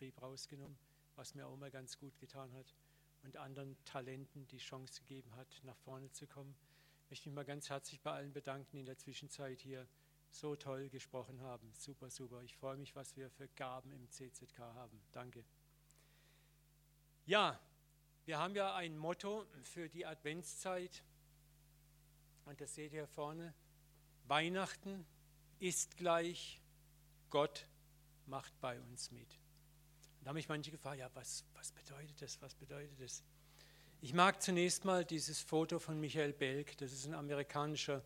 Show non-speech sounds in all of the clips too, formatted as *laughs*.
Trieb rausgenommen, was mir auch mal ganz gut getan hat und anderen Talenten die Chance gegeben hat, nach vorne zu kommen. Ich möchte mich mal ganz herzlich bei allen bedanken, die in der Zwischenzeit hier so toll gesprochen haben. Super, super. Ich freue mich, was wir für Gaben im CZK haben. Danke. Ja, wir haben ja ein Motto für die Adventszeit und das seht ihr vorne. Weihnachten ist gleich, Gott macht bei uns mit. Da haben mich manche gefragt, ja, was, was bedeutet das, was bedeutet das? Ich mag zunächst mal dieses Foto von Michael Belk, das ist ein amerikanischer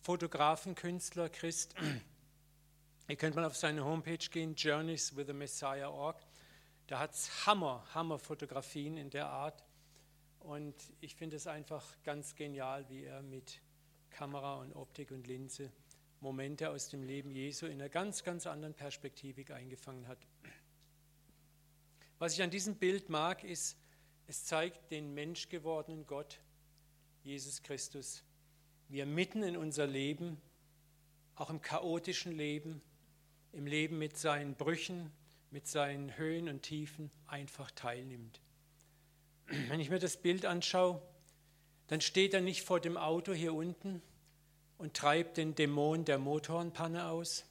Fotografenkünstler, Christ. *clears throat* Ihr könnt mal auf seine Homepage gehen, Journeys with the Messiah.org. Da hat es Hammer, Hammer-Fotografien in der Art. Und ich finde es einfach ganz genial, wie er mit Kamera und Optik und Linse Momente aus dem Leben Jesu in einer ganz, ganz anderen Perspektive eingefangen hat. Was ich an diesem Bild mag, ist, es zeigt den menschgewordenen Gott, Jesus Christus, wie er mitten in unser Leben, auch im chaotischen Leben, im Leben mit seinen Brüchen, mit seinen Höhen und Tiefen einfach teilnimmt. Wenn ich mir das Bild anschaue, dann steht er nicht vor dem Auto hier unten und treibt den Dämon der Motorenpanne aus.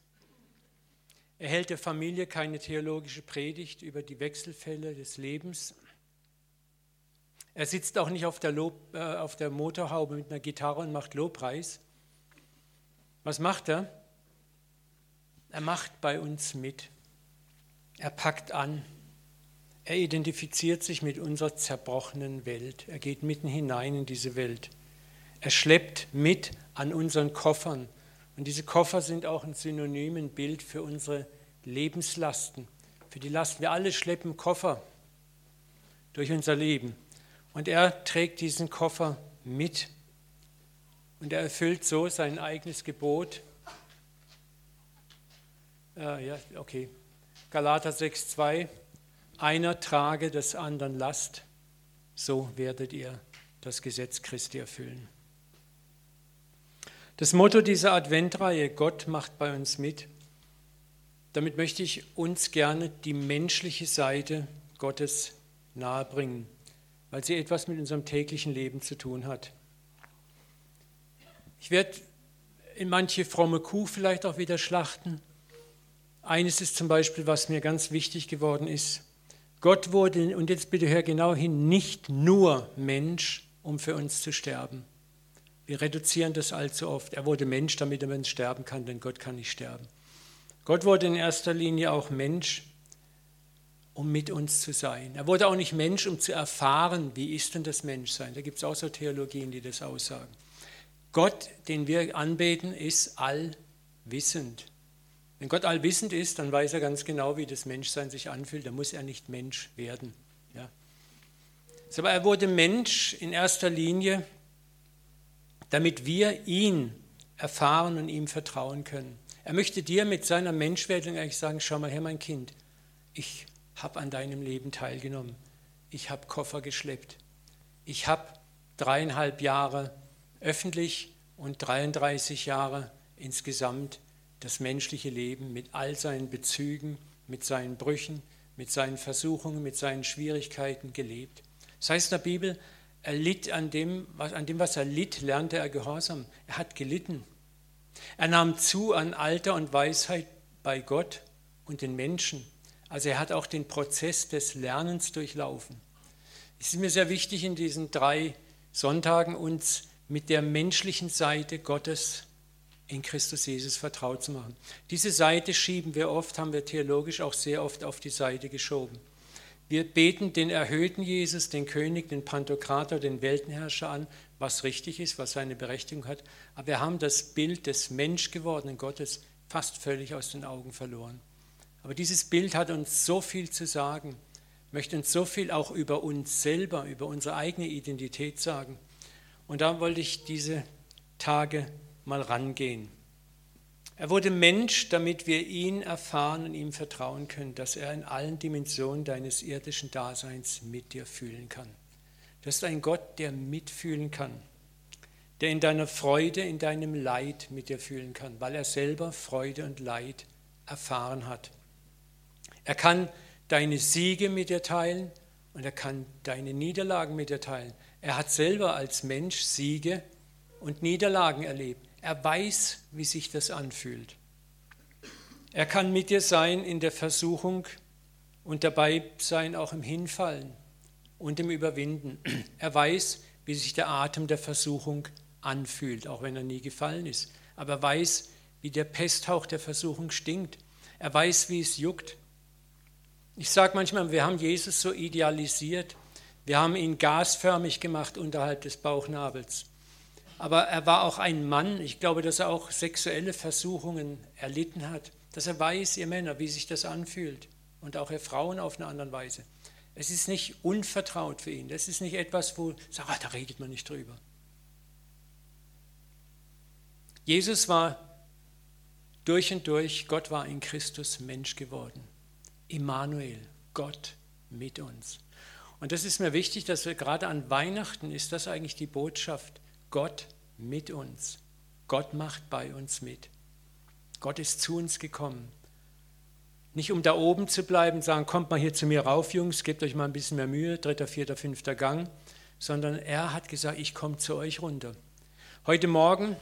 Er hält der Familie keine theologische Predigt über die Wechselfälle des Lebens. Er sitzt auch nicht auf der, Lob, äh, auf der Motorhaube mit einer Gitarre und macht Lobpreis. Was macht er? Er macht bei uns mit. Er packt an. Er identifiziert sich mit unserer zerbrochenen Welt. Er geht mitten hinein in diese Welt. Er schleppt mit an unseren Koffern. Und diese Koffer sind auch ein Synonym, ein Bild für unsere Lebenslasten, für die Lasten. Wir alle schleppen Koffer durch unser Leben. Und er trägt diesen Koffer mit und er erfüllt so sein eigenes Gebot. Äh, ja, okay. Galater 6,2. Einer trage des anderen Last, so werdet ihr das Gesetz Christi erfüllen. Das Motto dieser Adventreihe, Gott macht bei uns mit, damit möchte ich uns gerne die menschliche Seite Gottes nahebringen weil sie etwas mit unserem täglichen Leben zu tun hat. Ich werde in manche fromme Kuh vielleicht auch wieder schlachten. Eines ist zum Beispiel, was mir ganz wichtig geworden ist. Gott wurde, und jetzt bitte hör genau hin, nicht nur Mensch, um für uns zu sterben. Wir reduzieren das allzu oft. Er wurde Mensch, damit er uns sterben kann, denn Gott kann nicht sterben. Gott wurde in erster Linie auch Mensch, um mit uns zu sein. Er wurde auch nicht Mensch, um zu erfahren, wie ist denn das Menschsein. Da gibt es auch so Theologien, die das aussagen. Gott, den wir anbeten, ist allwissend. Wenn Gott allwissend ist, dann weiß er ganz genau, wie das Menschsein sich anfühlt. Da muss er nicht Mensch werden. Ja. Aber er wurde Mensch in erster Linie, damit wir ihn erfahren und ihm vertrauen können. Er möchte dir mit seiner Menschwerdung eigentlich sagen, schau mal her, mein Kind, ich habe an deinem Leben teilgenommen. Ich habe Koffer geschleppt. Ich habe dreieinhalb Jahre öffentlich und 33 Jahre insgesamt das menschliche Leben mit all seinen Bezügen, mit seinen Brüchen, mit seinen Versuchungen, mit seinen Schwierigkeiten gelebt. Das heißt in der Bibel, er litt an dem, was, an dem, was er litt, lernte er Gehorsam. Er hat gelitten. Er nahm zu an Alter und Weisheit bei Gott und den Menschen. Also er hat auch den Prozess des Lernens durchlaufen. Es ist mir sehr wichtig, in diesen drei Sonntagen uns mit der menschlichen Seite Gottes in Christus Jesus vertraut zu machen. Diese Seite schieben wir oft, haben wir theologisch auch sehr oft auf die Seite geschoben. Wir beten den erhöhten Jesus, den König, den Pantokrator, den Weltenherrscher an, was richtig ist, was seine Berechtigung hat. Aber wir haben das Bild des menschgewordenen Gottes fast völlig aus den Augen verloren. Aber dieses Bild hat uns so viel zu sagen, möchte uns so viel auch über uns selber, über unsere eigene Identität sagen. Und da wollte ich diese Tage mal rangehen. Er wurde Mensch, damit wir ihn erfahren und ihm vertrauen können, dass er in allen Dimensionen deines irdischen Daseins mit dir fühlen kann. Das ist ein Gott, der mitfühlen kann, der in deiner Freude, in deinem Leid mit dir fühlen kann, weil er selber Freude und Leid erfahren hat. Er kann deine Siege mit dir teilen und er kann deine Niederlagen mit dir teilen. Er hat selber als Mensch Siege und Niederlagen erlebt. Er weiß, wie sich das anfühlt. Er kann mit dir sein in der Versuchung und dabei sein auch im Hinfallen und im Überwinden. Er weiß, wie sich der Atem der Versuchung anfühlt, auch wenn er nie gefallen ist. Aber er weiß, wie der Pesthauch der Versuchung stinkt. Er weiß, wie es juckt. Ich sage manchmal, wir haben Jesus so idealisiert. Wir haben ihn gasförmig gemacht unterhalb des Bauchnabels. Aber er war auch ein Mann. Ich glaube, dass er auch sexuelle Versuchungen erlitten hat. Dass er weiß, ihr Männer, wie sich das anfühlt. Und auch ihr Frauen auf eine andere Weise. Es ist nicht unvertraut für ihn. Das ist nicht etwas, wo, sag, ah, da redet man nicht drüber. Jesus war durch und durch, Gott war in Christus Mensch geworden. Immanuel, Gott mit uns. Und das ist mir wichtig, dass wir gerade an Weihnachten ist das eigentlich die Botschaft, Gott mit uns. Gott macht bei uns mit. Gott ist zu uns gekommen. Nicht um da oben zu bleiben sagen, kommt mal hier zu mir rauf, Jungs, gebt euch mal ein bisschen mehr Mühe, dritter, vierter, fünfter Gang, sondern er hat gesagt, ich komme zu euch runter. Heute Morgen,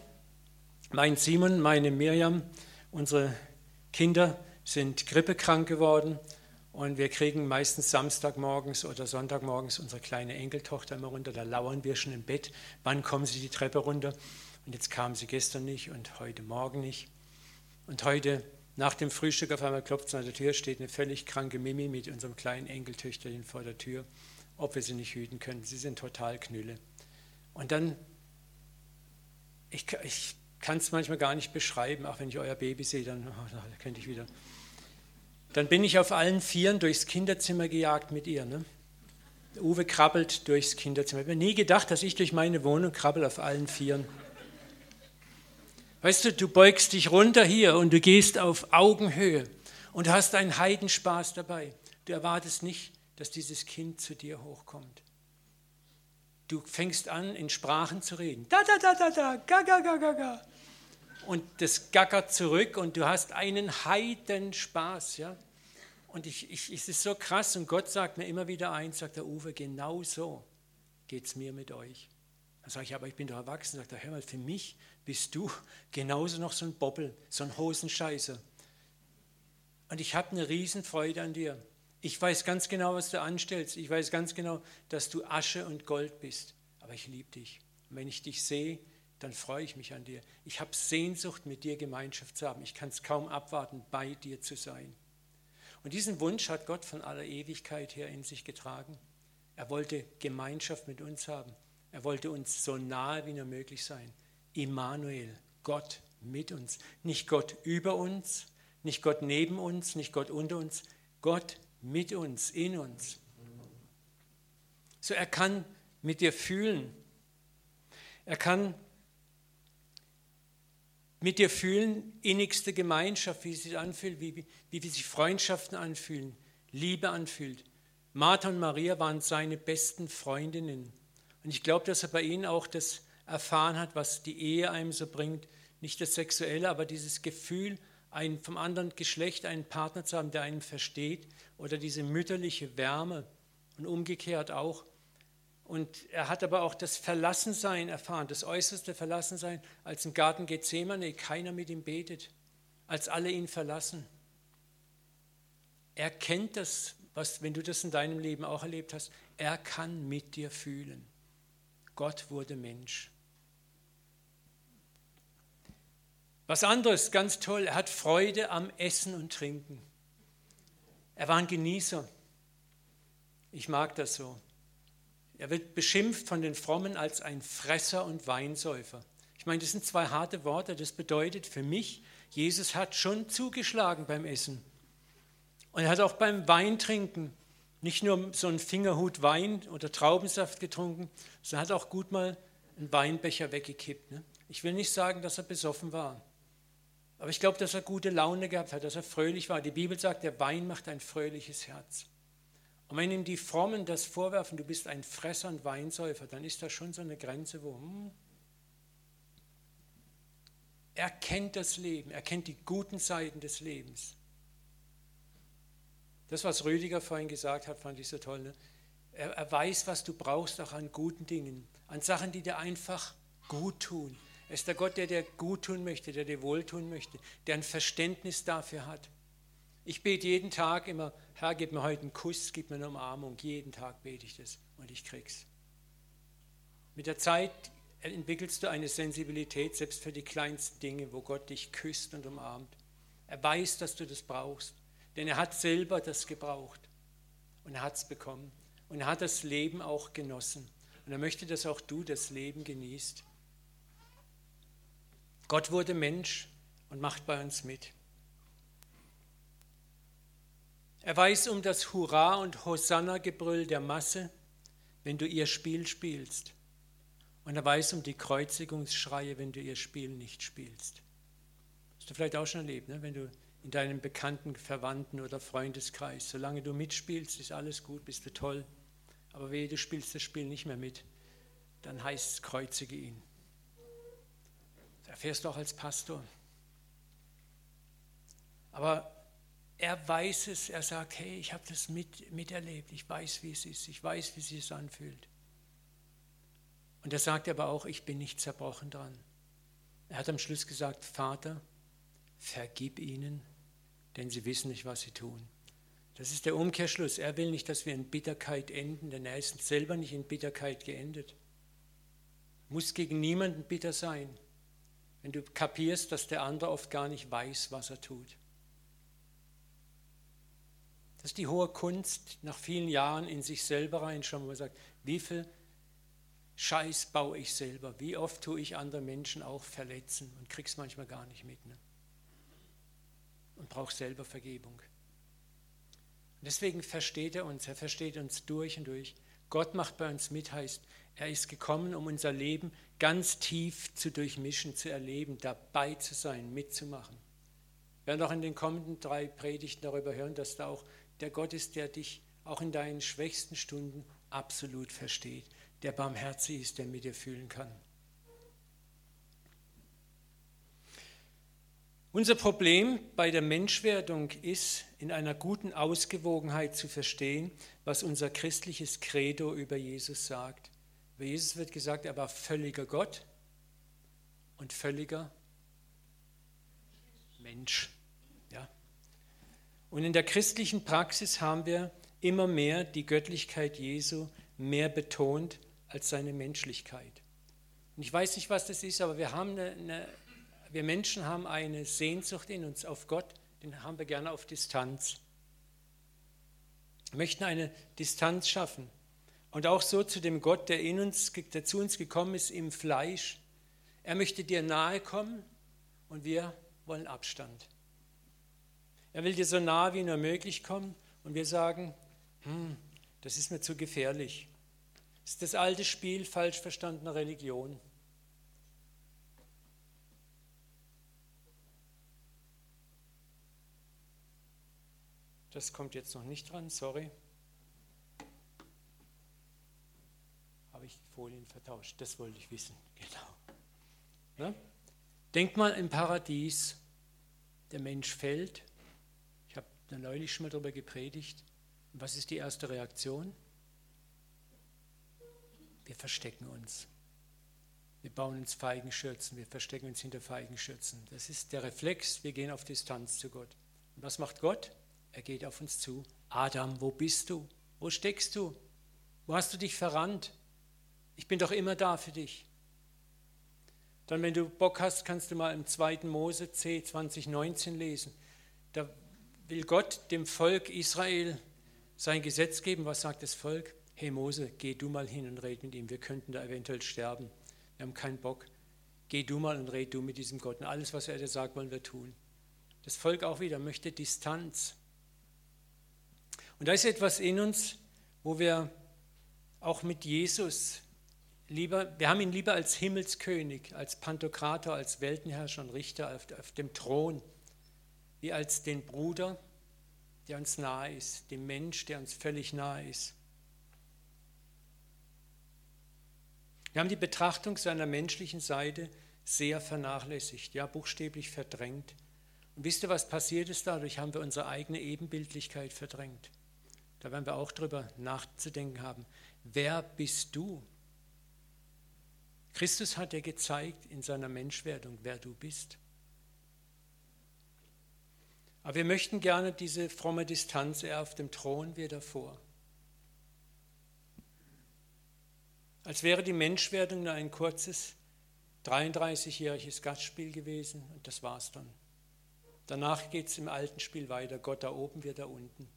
mein Simon, meine Miriam, unsere Kinder sind grippekrank geworden und wir kriegen meistens Samstagmorgens oder Sonntagmorgens unsere kleine Enkeltochter immer runter. Da lauern wir schon im Bett. Wann kommen sie die Treppe runter? Und jetzt kam sie gestern nicht und heute Morgen nicht. Und heute nach dem Frühstück auf einmal klopft es an der Tür, steht eine völlig kranke Mimi mit unserem kleinen Enkeltöchterchen vor der Tür, ob wir sie nicht hüten können. Sie sind total Knülle. Und dann, ich, ich kann es manchmal gar nicht beschreiben, auch wenn ich euer Baby sehe, dann oh, da könnte ich wieder dann bin ich auf allen Vieren durchs Kinderzimmer gejagt mit ihr. Ne? Uwe krabbelt durchs Kinderzimmer. Ich habe nie gedacht, dass ich durch meine Wohnung krabbel auf allen Vieren. Weißt du, du beugst dich runter hier und du gehst auf Augenhöhe und hast einen Heidenspaß dabei. Du erwartest nicht, dass dieses Kind zu dir hochkommt. Du fängst an, in Sprachen zu reden. Da, da, da, da, da, ga, ga, ga, ga, ga und das gackert zurück und du hast einen Heidenspaß. Ja? Und ich, ich, es ist so krass und Gott sagt mir immer wieder eins, sagt der Uwe, genau so geht es mir mit euch. Dann sage ich, aber ich bin doch erwachsen. Sagt er, hör mal, für mich bist du genauso noch so ein Bobbel, so ein Hosenscheißer. Und ich habe eine Riesenfreude an dir. Ich weiß ganz genau, was du anstellst. Ich weiß ganz genau, dass du Asche und Gold bist. Aber ich liebe dich. Und wenn ich dich sehe, dann freue ich mich an dir. Ich habe Sehnsucht, mit dir Gemeinschaft zu haben. Ich kann es kaum abwarten, bei dir zu sein. Und diesen Wunsch hat Gott von aller Ewigkeit her in sich getragen. Er wollte Gemeinschaft mit uns haben. Er wollte uns so nahe wie nur möglich sein. Immanuel, Gott mit uns. Nicht Gott über uns, nicht Gott neben uns, nicht Gott unter uns, Gott mit uns, in uns. So er kann mit dir fühlen. Er kann mit dir fühlen, innigste Gemeinschaft, wie es sich anfühlt, wie, wie, wie sich Freundschaften anfühlen, Liebe anfühlt. Martha und Maria waren seine besten Freundinnen. Und ich glaube, dass er bei ihnen auch das erfahren hat, was die Ehe einem so bringt. Nicht das Sexuelle, aber dieses Gefühl, einen, vom anderen Geschlecht einen Partner zu haben, der einen versteht. Oder diese mütterliche Wärme. Und umgekehrt auch. Und er hat aber auch das Verlassensein erfahren, das äußerste Verlassensein, als im Garten Gethsemane keiner mit ihm betet, als alle ihn verlassen. Er kennt das, was, wenn du das in deinem Leben auch erlebt hast, er kann mit dir fühlen. Gott wurde Mensch. Was anderes, ganz toll, er hat Freude am Essen und Trinken. Er war ein Genießer. Ich mag das so. Er wird beschimpft von den Frommen als ein Fresser und Weinsäufer. Ich meine, das sind zwei harte Worte. Das bedeutet für mich, Jesus hat schon zugeschlagen beim Essen. Und er hat auch beim Weintrinken nicht nur so einen Fingerhut Wein oder Traubensaft getrunken, sondern hat auch gut mal einen Weinbecher weggekippt. Ne? Ich will nicht sagen, dass er besoffen war. Aber ich glaube, dass er gute Laune gehabt hat, dass er fröhlich war. Die Bibel sagt, der Wein macht ein fröhliches Herz. Und wenn ihm die Frommen das vorwerfen, du bist ein Fresser und Weinsäufer, dann ist da schon so eine Grenze, wo hm, er kennt das Leben, er kennt die guten Seiten des Lebens. Das, was Rüdiger vorhin gesagt hat, fand ich so toll. Ne? Er, er weiß, was du brauchst, auch an guten Dingen, an Sachen, die dir einfach gut tun. Er ist der Gott, der dir gut tun möchte, der dir wohltun möchte, der ein Verständnis dafür hat. Ich bete jeden Tag immer, Herr, gib mir heute einen Kuss, gib mir eine Umarmung. Jeden Tag bete ich das und ich krieg's. Mit der Zeit entwickelst du eine Sensibilität selbst für die kleinsten Dinge, wo Gott dich küsst und umarmt. Er weiß, dass du das brauchst, denn er hat selber das gebraucht und er hat es bekommen und er hat das Leben auch genossen und er möchte, dass auch du das Leben genießt. Gott wurde Mensch und macht bei uns mit. Er weiß um das Hurra und Hosanna-Gebrüll der Masse, wenn du ihr Spiel spielst. Und er weiß um die Kreuzigungsschreie, wenn du ihr Spiel nicht spielst. Hast du vielleicht auch schon erlebt, ne? wenn du in deinem bekannten Verwandten oder Freundeskreis, solange du mitspielst, ist alles gut, bist du toll. Aber wehe, du spielst das Spiel nicht mehr mit, dann heißt es, kreuzige ihn. Das erfährst du auch als Pastor. Aber er weiß es, er sagt, hey, ich habe das mit, miterlebt, ich weiß, wie es ist, ich weiß, wie es sich anfühlt. Und er sagt aber auch, ich bin nicht zerbrochen dran. Er hat am Schluss gesagt, Vater, vergib ihnen, denn sie wissen nicht, was sie tun. Das ist der Umkehrschluss. Er will nicht, dass wir in Bitterkeit enden, denn er ist selber nicht in Bitterkeit geendet. Muss gegen niemanden bitter sein, wenn du kapierst, dass der andere oft gar nicht weiß, was er tut. Das ist die hohe Kunst, nach vielen Jahren in sich selber reinschauen, wo man sagt, wie viel Scheiß baue ich selber. Wie oft tue ich andere Menschen auch verletzen und krieg's manchmal gar nicht mit. Ne? Und brauche selber Vergebung. Und deswegen versteht er uns, er versteht uns durch und durch. Gott macht bei uns mit, heißt, er ist gekommen, um unser Leben ganz tief zu durchmischen, zu erleben, dabei zu sein, mitzumachen. Wir werden auch in den kommenden drei Predigten darüber hören, dass da auch der Gott ist, der dich auch in deinen schwächsten Stunden absolut versteht der barmherzig ist, der mit dir fühlen kann. Unser Problem bei der Menschwerdung ist, in einer guten Ausgewogenheit zu verstehen, was unser christliches Credo über Jesus sagt. Über Jesus wird gesagt, er war völliger Gott und völliger Mensch. Und in der christlichen Praxis haben wir immer mehr die Göttlichkeit Jesu mehr betont als seine Menschlichkeit. Und ich weiß nicht, was das ist, aber wir, haben eine, eine, wir Menschen haben eine Sehnsucht in uns auf Gott, den haben wir gerne auf Distanz. Wir möchten eine Distanz schaffen. Und auch so zu dem Gott, der, in uns, der zu uns gekommen ist im Fleisch. Er möchte dir nahe kommen und wir wollen Abstand. Er will dir so nahe wie nur möglich kommen und wir sagen, hm, das ist mir zu gefährlich. Das ist das alte Spiel falsch verstandener Religion. Das kommt jetzt noch nicht dran, sorry. Habe ich die Folien vertauscht, das wollte ich wissen, *laughs* genau. Ja? Denk mal im Paradies, der Mensch fällt. Da neulich schon mal darüber gepredigt. was ist die erste Reaktion? Wir verstecken uns. Wir bauen uns Feigenschürzen, wir verstecken uns hinter Feigenschürzen. Das ist der Reflex, wir gehen auf Distanz zu Gott. Und was macht Gott? Er geht auf uns zu. Adam, wo bist du? Wo steckst du? Wo hast du dich verrannt? Ich bin doch immer da für dich. Dann, wenn du Bock hast, kannst du mal im 2. Mose C 2019 lesen. Da will Gott dem Volk Israel sein Gesetz geben. Was sagt das Volk? hey Mose, geh du mal hin und red mit ihm, wir könnten da eventuell sterben, wir haben keinen Bock. Geh du mal und red du mit diesem Gott und alles, was er dir sagt, wollen wir tun. Das Volk auch wieder möchte Distanz. Und da ist etwas in uns, wo wir auch mit Jesus lieber, wir haben ihn lieber als Himmelskönig, als Pantokrator, als Weltenherrscher und Richter auf, auf dem Thron, wie als den Bruder, der uns nahe ist, den Mensch, der uns völlig nahe ist. Wir haben die Betrachtung seiner menschlichen Seite sehr vernachlässigt, ja buchstäblich verdrängt. Und wisst ihr, was passiert ist dadurch? Haben wir unsere eigene Ebenbildlichkeit verdrängt. Da werden wir auch drüber nachzudenken haben. Wer bist du? Christus hat dir gezeigt in seiner Menschwerdung, wer du bist. Aber wir möchten gerne diese fromme Distanz eher auf dem Thron wie davor. Als wäre die Menschwerdung nur ein kurzes, 33-jähriges Gastspiel gewesen und das war's dann. Danach geht es im alten Spiel weiter, Gott da oben, wir da unten.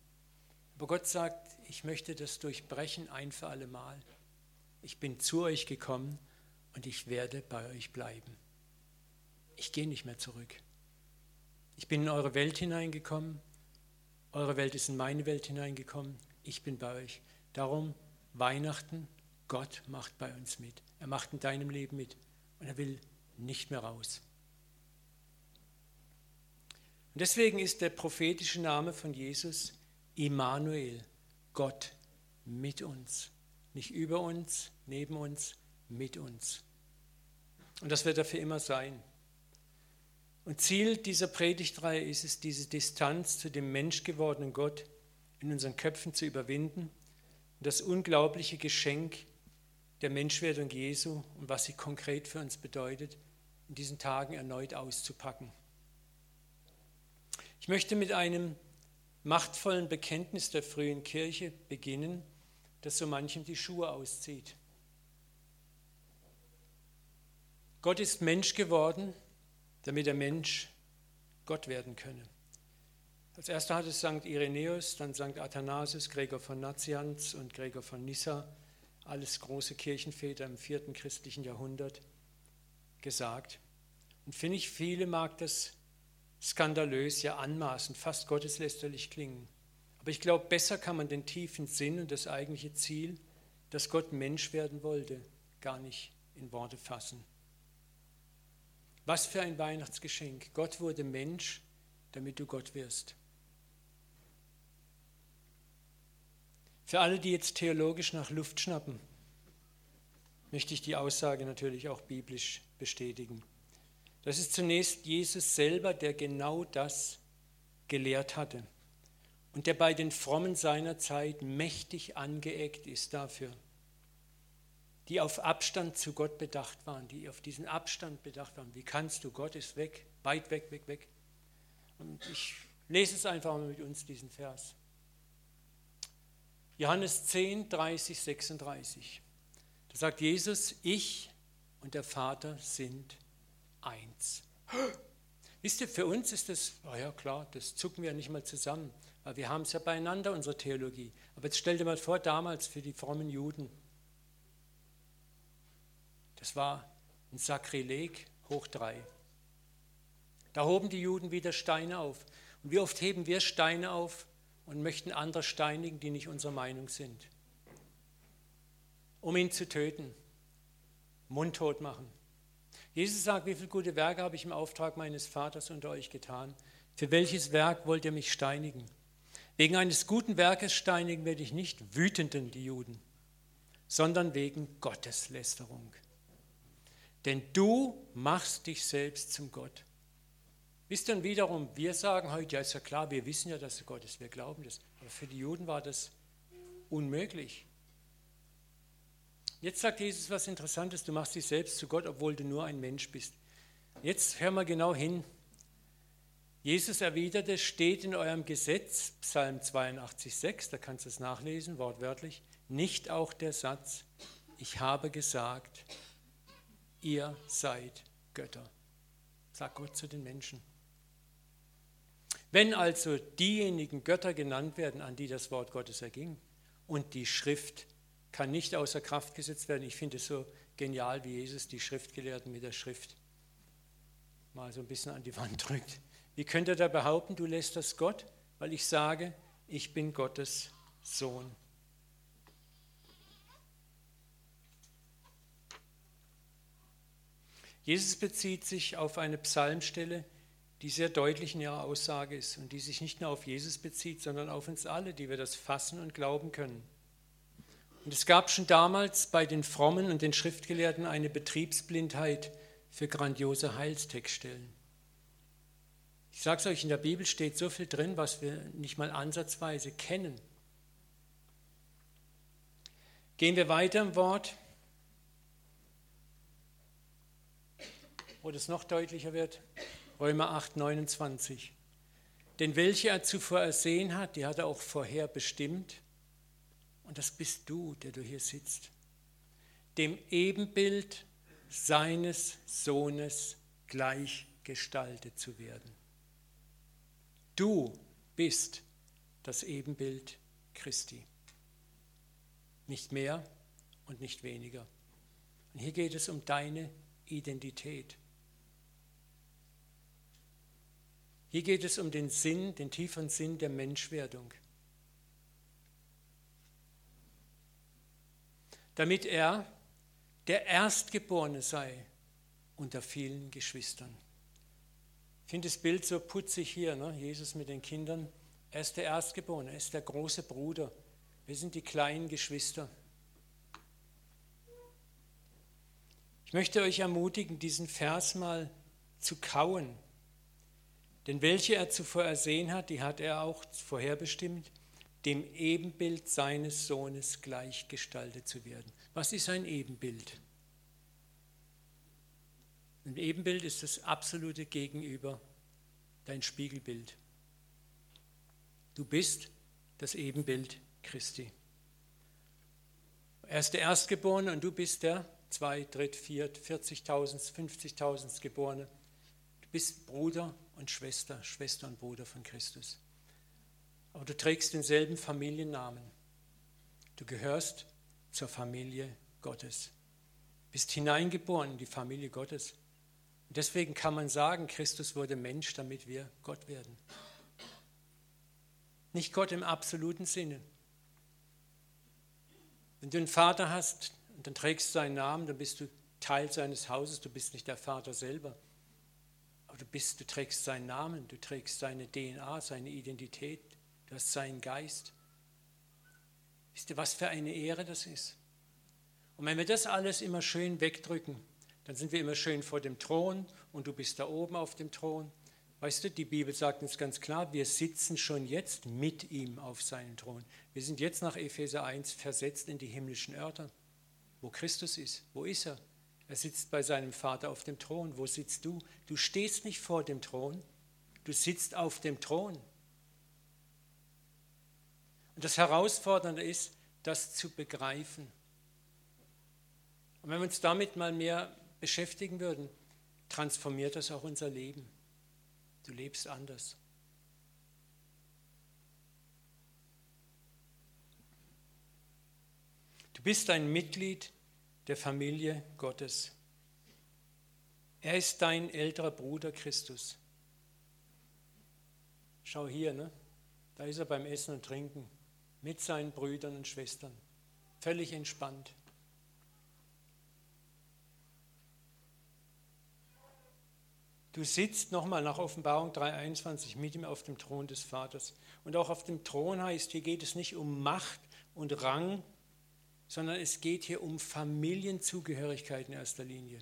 Aber Gott sagt, ich möchte das durchbrechen ein für alle Mal. Ich bin zu euch gekommen und ich werde bei euch bleiben. Ich gehe nicht mehr zurück. Ich bin in eure Welt hineingekommen, eure Welt ist in meine Welt hineingekommen, ich bin bei euch. Darum Weihnachten, Gott macht bei uns mit. Er macht in deinem Leben mit und er will nicht mehr raus. Und deswegen ist der prophetische Name von Jesus Immanuel, Gott mit uns. Nicht über uns, neben uns, mit uns. Und das wird er für immer sein. Und Ziel dieser Predigtreihe ist es, diese Distanz zu dem menschgewordenen Gott in unseren Köpfen zu überwinden und das unglaubliche Geschenk der Menschwerdung Jesu und was sie konkret für uns bedeutet, in diesen Tagen erneut auszupacken. Ich möchte mit einem machtvollen Bekenntnis der frühen Kirche beginnen, das so manchem die Schuhe auszieht. Gott ist Mensch geworden, damit der Mensch Gott werden könne. Als erster hat es St. Irenäus, dann St. Athanasius, Gregor von Nazianz und Gregor von Nyssa, alles große Kirchenväter im vierten christlichen Jahrhundert, gesagt. Und finde ich, viele mag das skandalös, ja anmaßend, fast gotteslästerlich klingen. Aber ich glaube, besser kann man den tiefen Sinn und das eigentliche Ziel, dass Gott Mensch werden wollte, gar nicht in Worte fassen. Was für ein Weihnachtsgeschenk. Gott wurde Mensch, damit du Gott wirst. Für alle, die jetzt theologisch nach Luft schnappen, möchte ich die Aussage natürlich auch biblisch bestätigen. Das ist zunächst Jesus selber, der genau das gelehrt hatte und der bei den Frommen seiner Zeit mächtig angeeckt ist dafür die auf Abstand zu Gott bedacht waren, die auf diesen Abstand bedacht waren. Wie kannst du? Gott ist weg, weit weg, weg, weg. Und ich lese es einfach mal mit uns, diesen Vers. Johannes 10, 30, 36. Da sagt Jesus, ich und der Vater sind eins. Wisst ihr, für uns ist das, oh ja klar, das zucken wir ja nicht mal zusammen, weil wir haben es ja beieinander, unsere Theologie. Aber jetzt stell dir mal vor, damals für die frommen Juden, das war ein Sakrileg hoch drei. Da hoben die Juden wieder Steine auf. Und wie oft heben wir Steine auf und möchten andere steinigen, die nicht unserer Meinung sind, um ihn zu töten, mundtot machen. Jesus sagt, wie viele gute Werke habe ich im Auftrag meines Vaters unter euch getan? Für welches Werk wollt ihr mich steinigen? Wegen eines guten Werkes steinigen werde ich nicht wütenden die Juden, sondern wegen Gotteslästerung. Denn du machst dich selbst zum Gott. Wisst ihr, wiederum, wir sagen heute, ja ist ja klar, wir wissen ja, dass Gott ist, wir glauben das. Aber für die Juden war das unmöglich. Jetzt sagt Jesus was Interessantes, du machst dich selbst zu Gott, obwohl du nur ein Mensch bist. Jetzt hör mal genau hin. Jesus erwiderte, steht in eurem Gesetz, Psalm 82,6, da kannst du es nachlesen, wortwörtlich, nicht auch der Satz, ich habe gesagt, ihr seid Götter, sagt Gott zu den Menschen. Wenn also diejenigen Götter genannt werden, an die das Wort Gottes erging, und die Schrift kann nicht außer Kraft gesetzt werden, ich finde es so genial, wie Jesus die Schriftgelehrten mit der Schrift mal so ein bisschen an die Wand *laughs* drückt. Wie könnt ihr da behaupten, du lässt das Gott? Weil ich sage, ich bin Gottes Sohn. Jesus bezieht sich auf eine Psalmstelle, die sehr deutlich in ihrer Aussage ist und die sich nicht nur auf Jesus bezieht, sondern auf uns alle, die wir das fassen und glauben können. Und es gab schon damals bei den Frommen und den Schriftgelehrten eine Betriebsblindheit für grandiose Heilstextstellen. Ich sage es euch, in der Bibel steht so viel drin, was wir nicht mal ansatzweise kennen. Gehen wir weiter im Wort, wo das noch deutlicher wird. Römer 8, 29. Denn welche er zuvor ersehen hat, die hat er auch vorher bestimmt. Und das bist du, der du hier sitzt. Dem Ebenbild seines Sohnes gleichgestaltet zu werden. Du bist das Ebenbild Christi. Nicht mehr und nicht weniger. Und hier geht es um deine Identität. Hier geht es um den Sinn, den tieferen Sinn der Menschwerdung. Damit er der Erstgeborene sei unter vielen Geschwistern. Ich finde das Bild so putzig hier, ne? Jesus mit den Kindern. Er ist der Erstgeborene, er ist der große Bruder. Wir sind die kleinen Geschwister. Ich möchte euch ermutigen, diesen Vers mal zu kauen denn welche er zuvor ersehen hat, die hat er auch vorherbestimmt, dem Ebenbild seines Sohnes gleichgestaltet zu werden. Was ist ein Ebenbild? Ein Ebenbild ist das absolute Gegenüber, dein Spiegelbild. Du bist das Ebenbild Christi. Er ist der Erstgeborene und du bist der zwei, dritt, viert, 40.000, 50.000 Geborene. Du bist Bruder und Schwester, Schwester und Bruder von Christus. Aber du trägst denselben Familiennamen. Du gehörst zur Familie Gottes. Bist hineingeboren in die Familie Gottes. Und deswegen kann man sagen, Christus wurde Mensch, damit wir Gott werden. Nicht Gott im absoluten Sinne. Wenn du einen Vater hast und dann trägst seinen Namen, dann bist du Teil seines Hauses, du bist nicht der Vater selber. Du bist, du trägst seinen Namen, du trägst seine DNA, seine Identität, du hast seinen Geist. Wisst ihr, was für eine Ehre das ist? Und wenn wir das alles immer schön wegdrücken, dann sind wir immer schön vor dem Thron und du bist da oben auf dem Thron. Weißt du, die Bibel sagt uns ganz klar, wir sitzen schon jetzt mit ihm auf seinem Thron. Wir sind jetzt nach Epheser 1 versetzt in die himmlischen Örter, wo Christus ist. Wo ist er? Er sitzt bei seinem Vater auf dem Thron. Wo sitzt du? Du stehst nicht vor dem Thron, du sitzt auf dem Thron. Und das Herausfordernde ist, das zu begreifen. Und wenn wir uns damit mal mehr beschäftigen würden, transformiert das auch unser Leben. Du lebst anders. Du bist ein Mitglied der Familie Gottes. Er ist dein älterer Bruder Christus. Schau hier, ne? da ist er beim Essen und Trinken mit seinen Brüdern und Schwestern, völlig entspannt. Du sitzt nochmal nach Offenbarung 3.21 mit ihm auf dem Thron des Vaters. Und auch auf dem Thron heißt, hier geht es nicht um Macht und Rang sondern es geht hier um Familienzugehörigkeit in erster Linie.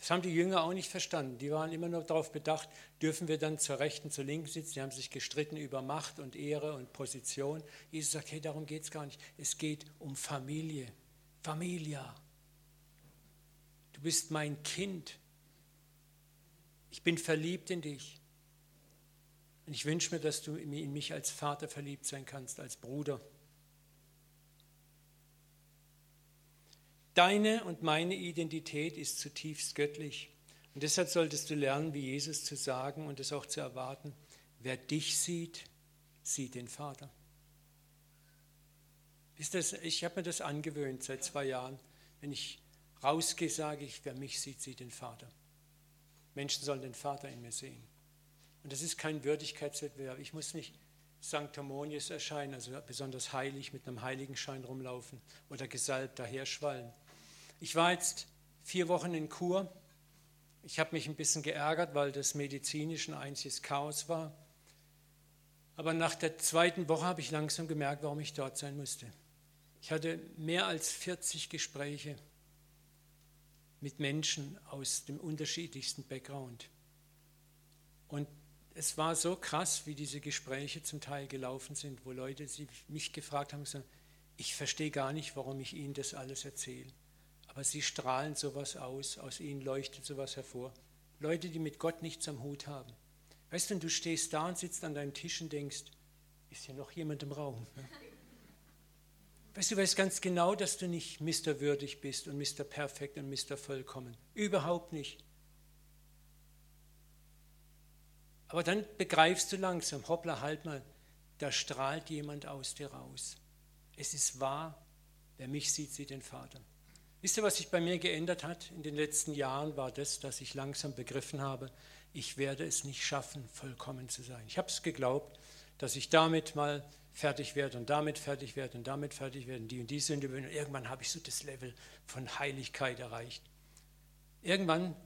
Das haben die Jünger auch nicht verstanden. Die waren immer nur darauf bedacht, dürfen wir dann zur Rechten, zur Linken sitzen. Die haben sich gestritten über Macht und Ehre und Position. Jesus sagt, hey, darum geht es gar nicht. Es geht um Familie. Familia. Du bist mein Kind. Ich bin verliebt in dich. Und ich wünsche mir, dass du in mich als Vater verliebt sein kannst, als Bruder. Deine und meine Identität ist zutiefst göttlich. Und deshalb solltest du lernen, wie Jesus zu sagen und es auch zu erwarten. Wer dich sieht, sieht den Vater. ich habe mir das angewöhnt seit zwei Jahren. Wenn ich rausgehe, sage ich, wer mich sieht, sieht den Vater. Menschen sollen den Vater in mir sehen. Und das ist kein Würdigkeitswettbewerb. Ich muss nicht Sanctimonious erscheinen, also besonders heilig mit einem Heiligenschein rumlaufen oder gesalbt daherschwallen. Ich war jetzt vier Wochen in Kur. Ich habe mich ein bisschen geärgert, weil das medizinisch ein einziges Chaos war. Aber nach der zweiten Woche habe ich langsam gemerkt, warum ich dort sein musste. Ich hatte mehr als 40 Gespräche mit Menschen aus dem unterschiedlichsten Background. Und es war so krass, wie diese Gespräche zum Teil gelaufen sind, wo Leute mich gefragt haben, ich verstehe gar nicht, warum ich Ihnen das alles erzähle. Aber Sie strahlen sowas aus, aus Ihnen leuchtet sowas hervor. Leute, die mit Gott nichts am Hut haben. Weißt du, du stehst da und sitzt an deinem Tisch und denkst, ist hier noch jemand im Raum? Weißt du, weißt ganz genau, dass du nicht Mr. Würdig bist und Mr. Perfekt und Mr. Vollkommen. Überhaupt nicht. Aber dann begreifst du langsam, hoppla, halt mal, da strahlt jemand aus dir raus. Es ist wahr, wer mich sieht, sieht den Vater. Wisst ihr, was sich bei mir geändert hat in den letzten Jahren, war das, dass ich langsam begriffen habe, ich werde es nicht schaffen, vollkommen zu sein. Ich habe es geglaubt, dass ich damit mal fertig werde und damit fertig werde und damit fertig werde und die und die Sünde bin. Und irgendwann habe ich so das Level von Heiligkeit erreicht. Irgendwann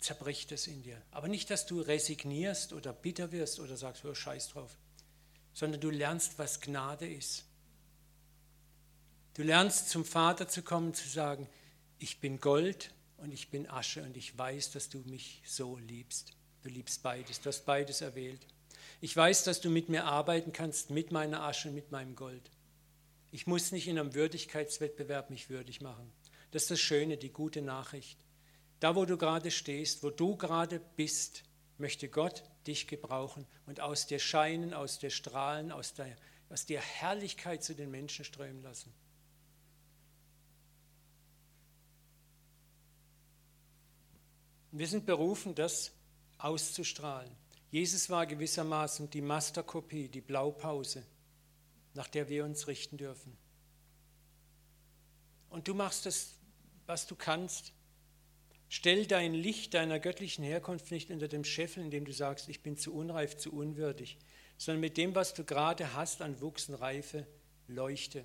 zerbricht es in dir. Aber nicht, dass du resignierst oder bitter wirst oder sagst, oh, scheiß drauf, sondern du lernst, was Gnade ist. Du lernst zum Vater zu kommen, zu sagen, ich bin Gold und ich bin Asche und ich weiß, dass du mich so liebst. Du liebst beides, du hast beides erwählt. Ich weiß, dass du mit mir arbeiten kannst, mit meiner Asche und mit meinem Gold. Ich muss nicht in einem Würdigkeitswettbewerb mich würdig machen. Das ist das Schöne, die gute Nachricht. Da, wo du gerade stehst, wo du gerade bist, möchte Gott dich gebrauchen und aus dir scheinen, aus dir strahlen, aus, der, aus dir Herrlichkeit zu den Menschen strömen lassen. Wir sind berufen, das auszustrahlen. Jesus war gewissermaßen die Masterkopie, die Blaupause, nach der wir uns richten dürfen. Und du machst das, was du kannst. Stell dein Licht deiner göttlichen Herkunft nicht unter dem Scheffel, indem du sagst, ich bin zu unreif, zu unwürdig, sondern mit dem, was du gerade hast an Wuchs und Reife, leuchte.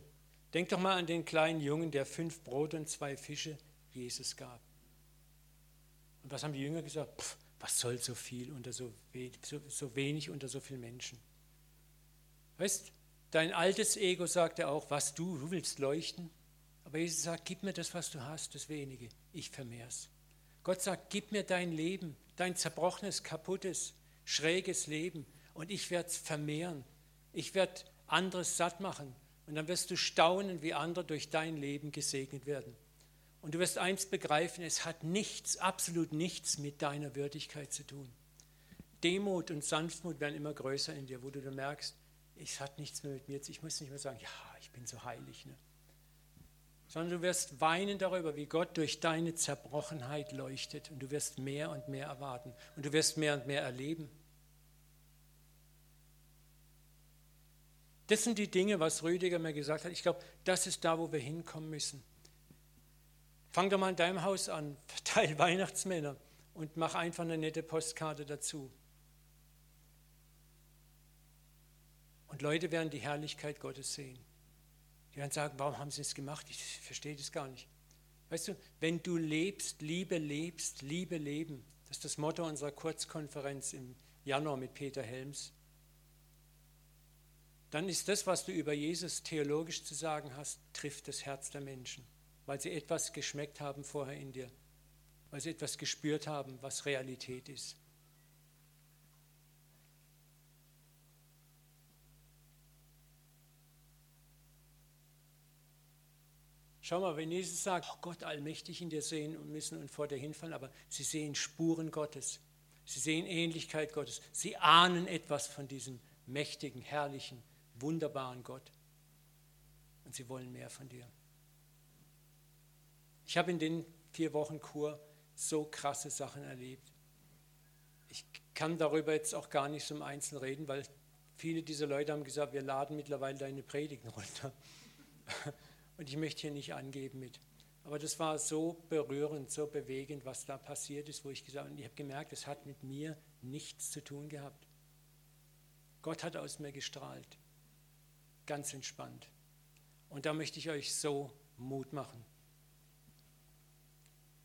Denk doch mal an den kleinen Jungen, der fünf Brote und zwei Fische Jesus gab. Und was haben die Jünger gesagt? Pff, was soll so viel unter so, so, so wenig unter so vielen Menschen? Weißt, dein altes Ego sagt ja auch, was du, du willst leuchten. Aber Jesus sagt, gib mir das, was du hast, das wenige, ich vermehr's. Gott sagt, gib mir dein Leben, dein zerbrochenes, kaputtes, schräges Leben und ich werde es vermehren. Ich werde anderes satt machen und dann wirst du staunen, wie andere durch dein Leben gesegnet werden. Und du wirst eins begreifen, es hat nichts, absolut nichts mit deiner Würdigkeit zu tun. Demut und Sanftmut werden immer größer in dir, wo du dann merkst, es hat nichts mehr mit mir zu Ich muss nicht mehr sagen, ja, ich bin so heilig. Ne? Sondern du wirst weinen darüber, wie Gott durch deine Zerbrochenheit leuchtet. Und du wirst mehr und mehr erwarten. Und du wirst mehr und mehr erleben. Das sind die Dinge, was Rüdiger mir gesagt hat. Ich glaube, das ist da, wo wir hinkommen müssen. Fang doch mal in deinem Haus an, *laughs* verteil Weihnachtsmänner und mach einfach eine nette Postkarte dazu. Und Leute werden die Herrlichkeit Gottes sehen. Die werden sagen, warum haben sie es gemacht? Ich verstehe das gar nicht. Weißt du, wenn du lebst, Liebe lebst, Liebe leben, das ist das Motto unserer Kurzkonferenz im Januar mit Peter Helms, dann ist das, was du über Jesus theologisch zu sagen hast, trifft das Herz der Menschen weil sie etwas geschmeckt haben vorher in dir, weil sie etwas gespürt haben, was Realität ist. Schau mal, wenn Jesus sagt, oh Gott allmächtig in dir sehen und müssen und vor dir hinfallen, aber sie sehen Spuren Gottes, sie sehen Ähnlichkeit Gottes, sie ahnen etwas von diesem mächtigen, herrlichen, wunderbaren Gott und sie wollen mehr von dir. Ich habe in den vier Wochen Kur so krasse Sachen erlebt. Ich kann darüber jetzt auch gar nicht so im Einzelnen reden, weil viele dieser Leute haben gesagt, wir laden mittlerweile deine Predigten runter. *laughs* Und ich möchte hier nicht angeben mit. Aber das war so berührend, so bewegend, was da passiert ist, wo ich gesagt habe, ich habe gemerkt, es hat mit mir nichts zu tun gehabt. Gott hat aus mir gestrahlt. Ganz entspannt. Und da möchte ich euch so Mut machen.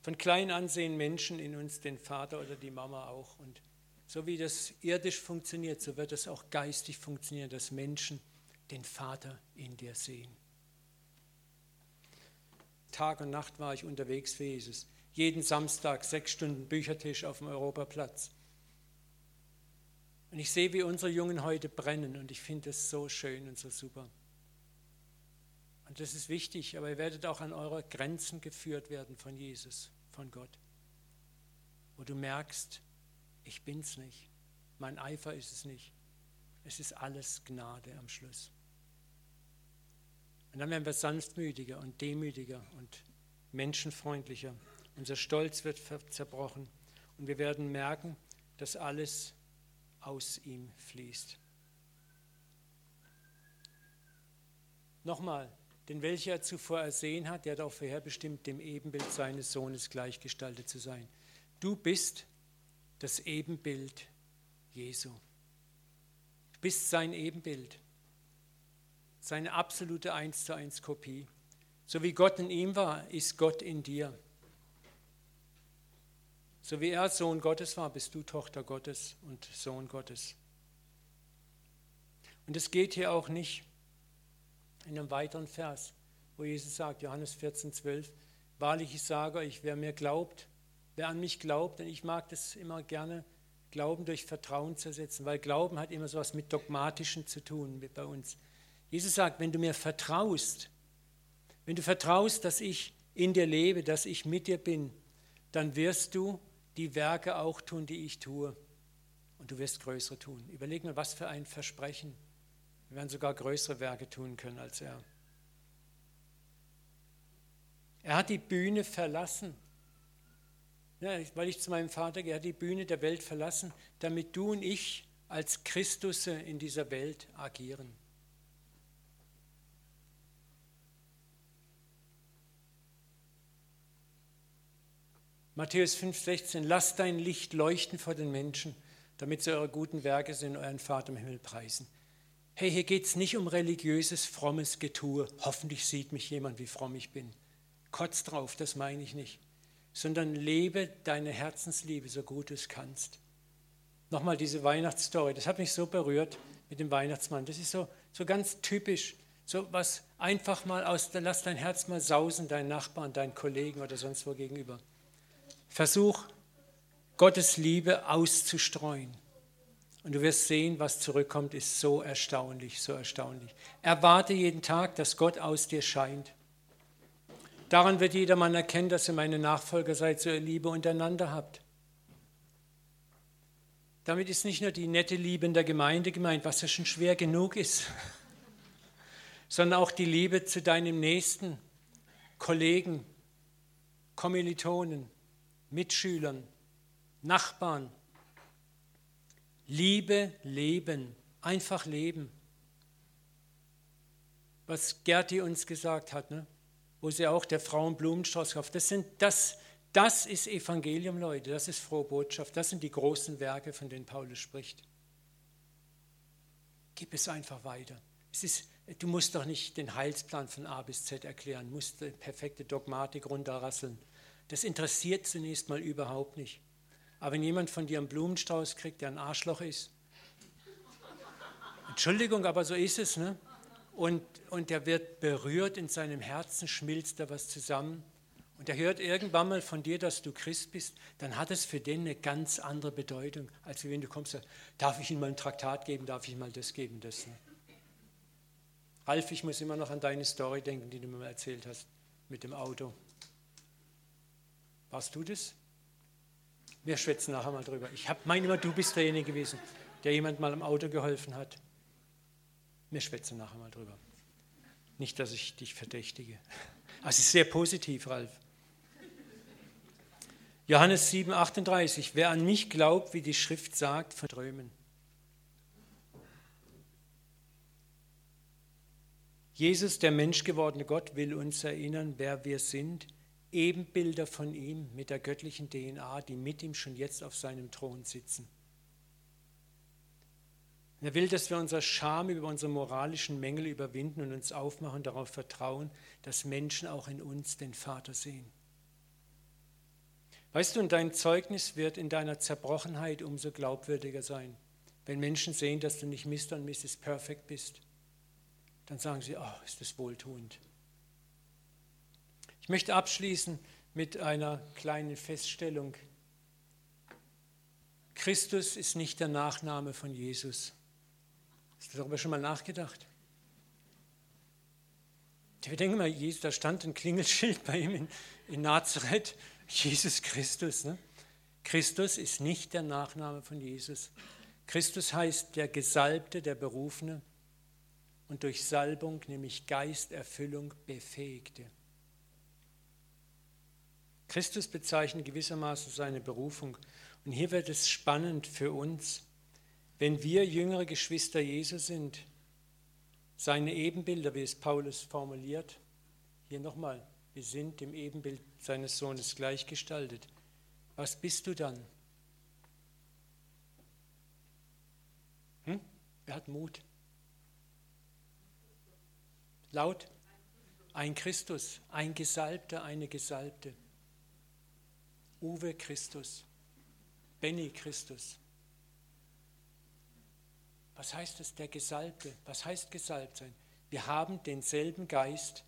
Von klein an sehen Menschen in uns den Vater oder die Mama auch. Und so wie das irdisch funktioniert, so wird es auch geistig funktionieren, dass Menschen den Vater in dir sehen. Tag und Nacht war ich unterwegs für Jesus. Jeden Samstag sechs Stunden Büchertisch auf dem Europaplatz. Und ich sehe, wie unsere Jungen heute brennen und ich finde das so schön und so super. Und das ist wichtig, aber ihr werdet auch an eure Grenzen geführt werden von Jesus, von Gott. Wo du merkst, ich bin's nicht, mein Eifer ist es nicht. Es ist alles Gnade am Schluss. Und dann werden wir sanftmütiger und demütiger und menschenfreundlicher. Unser Stolz wird zerbrochen und wir werden merken, dass alles aus ihm fließt. Nochmal, denn welcher er zuvor ersehen hat, der hat auch vorherbestimmt, dem Ebenbild seines Sohnes gleichgestaltet zu sein. Du bist das Ebenbild Jesu. Du bist sein Ebenbild, seine absolute Eins zu eins Kopie. So wie Gott in ihm war, ist Gott in dir. So wie er Sohn Gottes war, bist du Tochter Gottes und Sohn Gottes. Und es geht hier auch nicht in einem weiteren Vers, wo Jesus sagt, Johannes 14, 12, wahrlich ich sage euch, wer mir glaubt, wer an mich glaubt, und ich mag das immer gerne, Glauben durch Vertrauen zu ersetzen, weil Glauben hat immer so etwas mit Dogmatischen zu tun bei uns. Jesus sagt, wenn du mir vertraust, wenn du vertraust, dass ich in dir lebe, dass ich mit dir bin, dann wirst du die Werke auch tun, die ich tue. Und du wirst größere tun. Überleg mal, was für ein Versprechen. Wir werden sogar größere Werke tun können als er. Er hat die Bühne verlassen. Ja, weil ich zu meinem Vater gehe, er hat die Bühne der Welt verlassen, damit du und ich als Christusse in dieser Welt agieren. Matthäus 5,16, lasst dein Licht leuchten vor den Menschen, damit sie eure guten Werke sind, euren Vater im Himmel preisen. Hey, hier geht es nicht um religiöses, frommes Getue. Hoffentlich sieht mich jemand, wie fromm ich bin. Kotz drauf, das meine ich nicht. Sondern lebe deine Herzensliebe so gut du es kannst. Nochmal diese Weihnachtsstory, das hat mich so berührt mit dem Weihnachtsmann. Das ist so, so ganz typisch. So was einfach mal aus, lass dein Herz mal sausen, deinen Nachbarn, deinen Kollegen oder sonst wo gegenüber. Versuch, Gottes Liebe auszustreuen. Und du wirst sehen, was zurückkommt, ist so erstaunlich, so erstaunlich. Erwarte jeden Tag, dass Gott aus dir scheint. Daran wird jedermann erkennen, dass ihr meine Nachfolger seid, so ihr Liebe untereinander habt. Damit ist nicht nur die nette Liebe in der Gemeinde gemeint, was ja schon schwer genug ist, *laughs* sondern auch die Liebe zu deinem Nächsten, Kollegen, Kommilitonen, Mitschülern, Nachbarn. Liebe, leben, einfach leben. Was Gerti uns gesagt hat, ne? wo sie auch der Frau einen Blumenstrauß kauft. Das, sind, das, das ist Evangelium, Leute, das ist frohe Botschaft, das sind die großen Werke, von denen Paulus spricht. Gib es einfach weiter. Es ist, du musst doch nicht den Heilsplan von A bis Z erklären, musst die perfekte Dogmatik runterrasseln. Das interessiert zunächst mal überhaupt nicht. Aber wenn jemand von dir einen Blumenstrauß kriegt, der ein Arschloch ist, Entschuldigung, aber so ist es, ne? Und, und der wird berührt in seinem Herzen, schmilzt da was zusammen. Und er hört irgendwann mal von dir, dass du Christ bist, dann hat es für den eine ganz andere Bedeutung, als wenn du kommst, darf ich ihm mal ein Traktat geben, darf ich ihm mal das geben, das. Ne? Ralf, ich muss immer noch an deine Story denken, die du mir erzählt hast mit dem Auto. Warst du das? Wir schwätzen nachher mal drüber. Ich meine immer, du bist derjenige gewesen, der jemand mal im Auto geholfen hat. Wir schwätzen nachher mal drüber. Nicht, dass ich dich verdächtige. *laughs* Es ist sehr positiv, Ralf. Johannes 7, 38. Wer an mich glaubt, wie die Schrift sagt, verträumen. Jesus, der menschgewordene Gott, will uns erinnern, wer wir sind Ebenbilder von ihm mit der göttlichen DNA, die mit ihm schon jetzt auf seinem Thron sitzen. Er will, dass wir unsere Scham über unsere moralischen Mängel überwinden und uns aufmachen darauf vertrauen, dass Menschen auch in uns den Vater sehen. Weißt du, und dein Zeugnis wird in deiner Zerbrochenheit umso glaubwürdiger sein. Wenn Menschen sehen, dass du nicht Mr. und Mrs. Perfect bist, dann sagen sie, oh, ist das wohltuend. Ich möchte abschließen mit einer kleinen Feststellung. Christus ist nicht der Nachname von Jesus. Hast du darüber schon mal nachgedacht? Wir denken mal, da stand ein Klingelschild bei ihm in, in Nazareth, Jesus Christus. Ne? Christus ist nicht der Nachname von Jesus. Christus heißt der Gesalbte, der Berufene und durch Salbung, nämlich Geisterfüllung, Befähigte. Christus bezeichnet gewissermaßen seine Berufung. Und hier wird es spannend für uns, wenn wir jüngere Geschwister Jesu sind, seine Ebenbilder, wie es Paulus formuliert, hier nochmal, wir sind dem Ebenbild seines Sohnes gleichgestaltet. Was bist du dann? Hm? Wer hat Mut? Laut? Ein Christus, ein Gesalbter, eine Gesalbte. Uwe Christus, Benny Christus. Was heißt das, der Gesalbte? Was heißt gesalbt sein? Wir haben denselben Geist,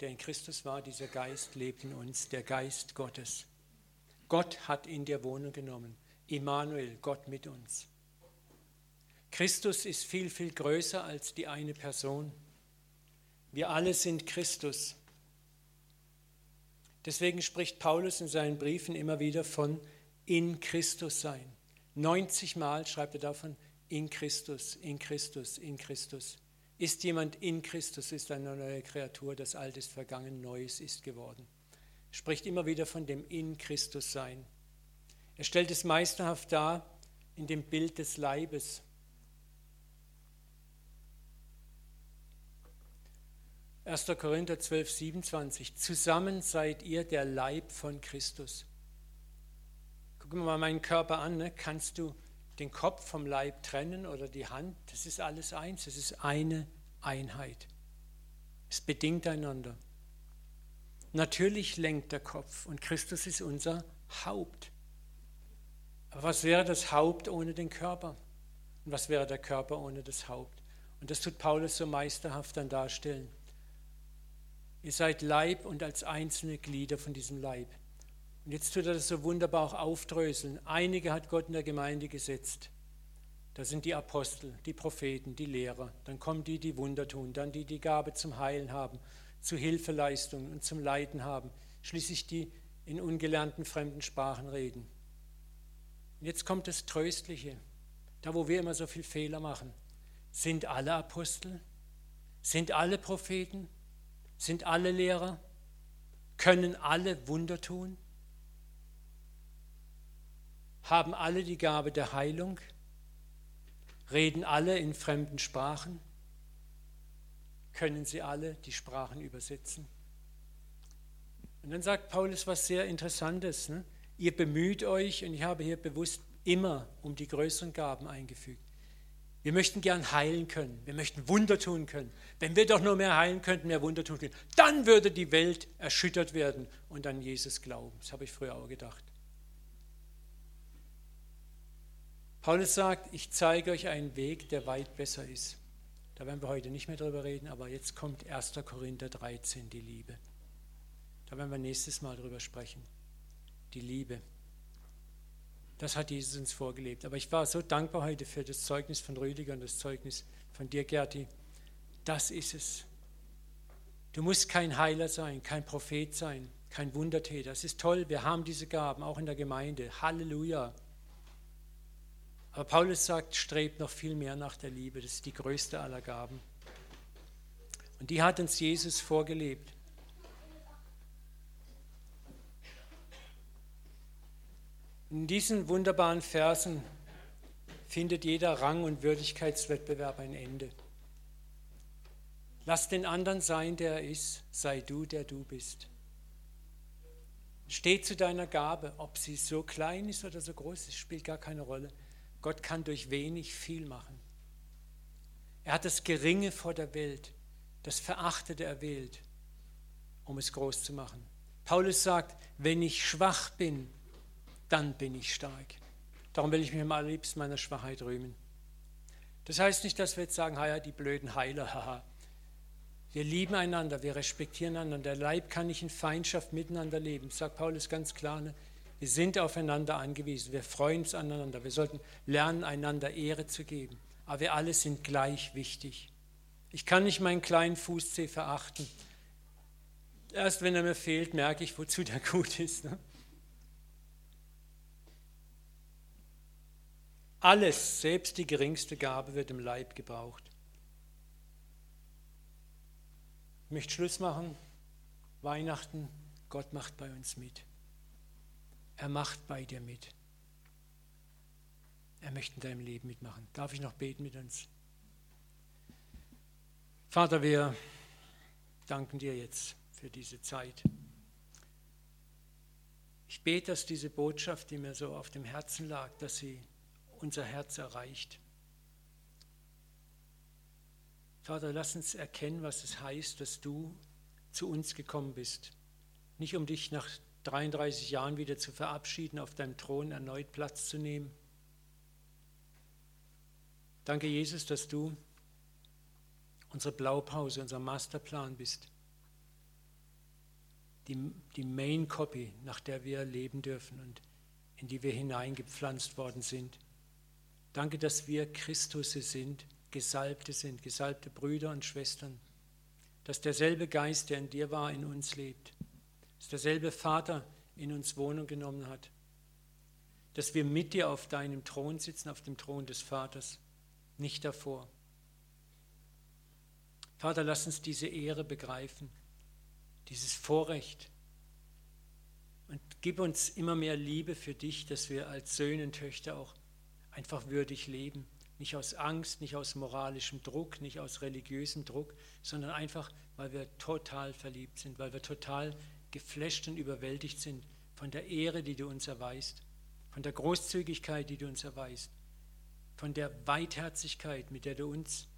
der in Christus war. Dieser Geist lebt in uns, der Geist Gottes. Gott hat in dir Wohnung genommen. Immanuel, Gott mit uns. Christus ist viel, viel größer als die eine Person. Wir alle sind Christus. Deswegen spricht Paulus in seinen Briefen immer wieder von in Christus sein. 90 Mal schreibt er davon in Christus, in Christus, in Christus. Ist jemand in Christus, ist eine neue Kreatur, das Alte ist vergangen, Neues ist geworden. Er spricht immer wieder von dem in Christus sein. Er stellt es meisterhaft dar in dem Bild des Leibes. 1. Korinther 12, 27. Zusammen seid ihr der Leib von Christus. Gucken wir mal meinen Körper an. Ne? Kannst du den Kopf vom Leib trennen oder die Hand? Das ist alles eins. Es ist eine Einheit. Es bedingt einander. Natürlich lenkt der Kopf und Christus ist unser Haupt. Aber was wäre das Haupt ohne den Körper? Und was wäre der Körper ohne das Haupt? Und das tut Paulus so meisterhaft dann darstellen. Ihr seid Leib und als einzelne Glieder von diesem Leib. Und jetzt tut er das so wunderbar auch aufdröseln. Einige hat Gott in der Gemeinde gesetzt. Das sind die Apostel, die Propheten, die Lehrer. Dann kommen die, die Wunder tun. Dann die, die Gabe zum Heilen haben, zu Hilfeleistungen und zum Leiden haben. Schließlich die in ungelernten fremden Sprachen reden. Und jetzt kommt das Tröstliche. Da, wo wir immer so viel Fehler machen. Sind alle Apostel? Sind alle Propheten? Sind alle Lehrer? Können alle Wunder tun? Haben alle die Gabe der Heilung? Reden alle in fremden Sprachen? Können sie alle die Sprachen übersetzen? Und dann sagt Paulus was sehr Interessantes. Ne? Ihr bemüht euch, und ich habe hier bewusst immer um die größeren Gaben eingefügt. Wir möchten gern heilen können. Wir möchten Wunder tun können. Wenn wir doch nur mehr heilen könnten, mehr Wunder tun können, dann würde die Welt erschüttert werden und an Jesus glauben. Das habe ich früher auch gedacht. Paulus sagt, ich zeige euch einen Weg, der weit besser ist. Da werden wir heute nicht mehr drüber reden, aber jetzt kommt 1. Korinther 13, die Liebe. Da werden wir nächstes Mal drüber sprechen. Die Liebe. Das hat Jesus uns vorgelebt. Aber ich war so dankbar heute für das Zeugnis von Rüdiger und das Zeugnis von dir, Gerti. Das ist es. Du musst kein Heiler sein, kein Prophet sein, kein Wundertäter. Es ist toll, wir haben diese Gaben, auch in der Gemeinde. Halleluja. Aber Paulus sagt, strebt noch viel mehr nach der Liebe. Das ist die größte aller Gaben. Und die hat uns Jesus vorgelebt. In diesen wunderbaren Versen findet jeder Rang- und Würdigkeitswettbewerb ein Ende. Lass den anderen sein, der er ist, sei du, der du bist. Steh zu deiner Gabe, ob sie so klein ist oder so groß ist, spielt gar keine Rolle. Gott kann durch wenig viel machen. Er hat das Geringe vor der Welt, das Verachtete erwählt, um es groß zu machen. Paulus sagt, wenn ich schwach bin, dann bin ich stark. Darum will ich mich am allerliebsten meiner Schwachheit rühmen. Das heißt nicht, dass wir jetzt sagen, ja, die blöden Heiler, haha. Wir lieben einander, wir respektieren einander. Der Leib kann nicht in Feindschaft miteinander leben. Sagt Paulus ganz klar. Ne? Wir sind aufeinander angewiesen. Wir freuen uns aneinander. Wir sollten lernen, einander Ehre zu geben. Aber wir alle sind gleich wichtig. Ich kann nicht meinen kleinen Fußzeh verachten. Erst wenn er mir fehlt, merke ich, wozu der gut ist. Ne? Alles, selbst die geringste Gabe, wird im Leib gebraucht. Ich möchte Schluss machen. Weihnachten, Gott macht bei uns mit. Er macht bei dir mit. Er möchte in deinem Leben mitmachen. Darf ich noch beten mit uns? Vater, wir danken dir jetzt für diese Zeit. Ich bete, dass diese Botschaft, die mir so auf dem Herzen lag, dass sie unser Herz erreicht. Vater, lass uns erkennen, was es heißt, dass du zu uns gekommen bist. Nicht um dich nach 33 Jahren wieder zu verabschieden, auf deinem Thron erneut Platz zu nehmen. Danke, Jesus, dass du unsere Blaupause, unser Masterplan bist. Die, die Main Copy, nach der wir leben dürfen und in die wir hineingepflanzt worden sind. Danke, dass wir Christus sind, Gesalbte sind, gesalbte Brüder und Schwestern. Dass derselbe Geist, der in dir war, in uns lebt. Dass derselbe Vater in uns Wohnung genommen hat. Dass wir mit dir auf deinem Thron sitzen, auf dem Thron des Vaters, nicht davor. Vater, lass uns diese Ehre begreifen, dieses Vorrecht. Und gib uns immer mehr Liebe für dich, dass wir als Söhne und Töchter auch einfach würdig leben. Nicht aus Angst, nicht aus moralischem Druck, nicht aus religiösem Druck, sondern einfach, weil wir total verliebt sind, weil wir total geflasht und überwältigt sind von der Ehre, die du uns erweist, von der Großzügigkeit, die du uns erweist, von der Weitherzigkeit, mit der du uns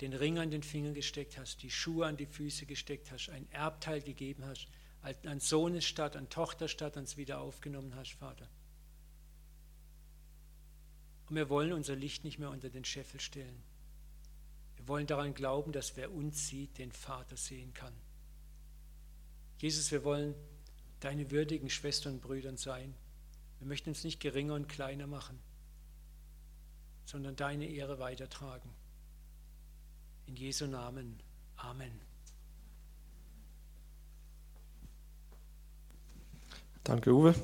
den Ring an den Finger gesteckt hast, die Schuhe an die Füße gesteckt hast, ein Erbteil gegeben hast, an Sohnesstadt, an Tochterstadt uns wieder aufgenommen hast, Vater. Und wir wollen unser Licht nicht mehr unter den Scheffel stellen. Wir wollen daran glauben, dass wer uns sieht, den Vater sehen kann. Jesus, wir wollen deine würdigen Schwestern und Brüdern sein. Wir möchten uns nicht geringer und kleiner machen, sondern deine Ehre weitertragen. In Jesu Namen. Amen. Danke, Uwe.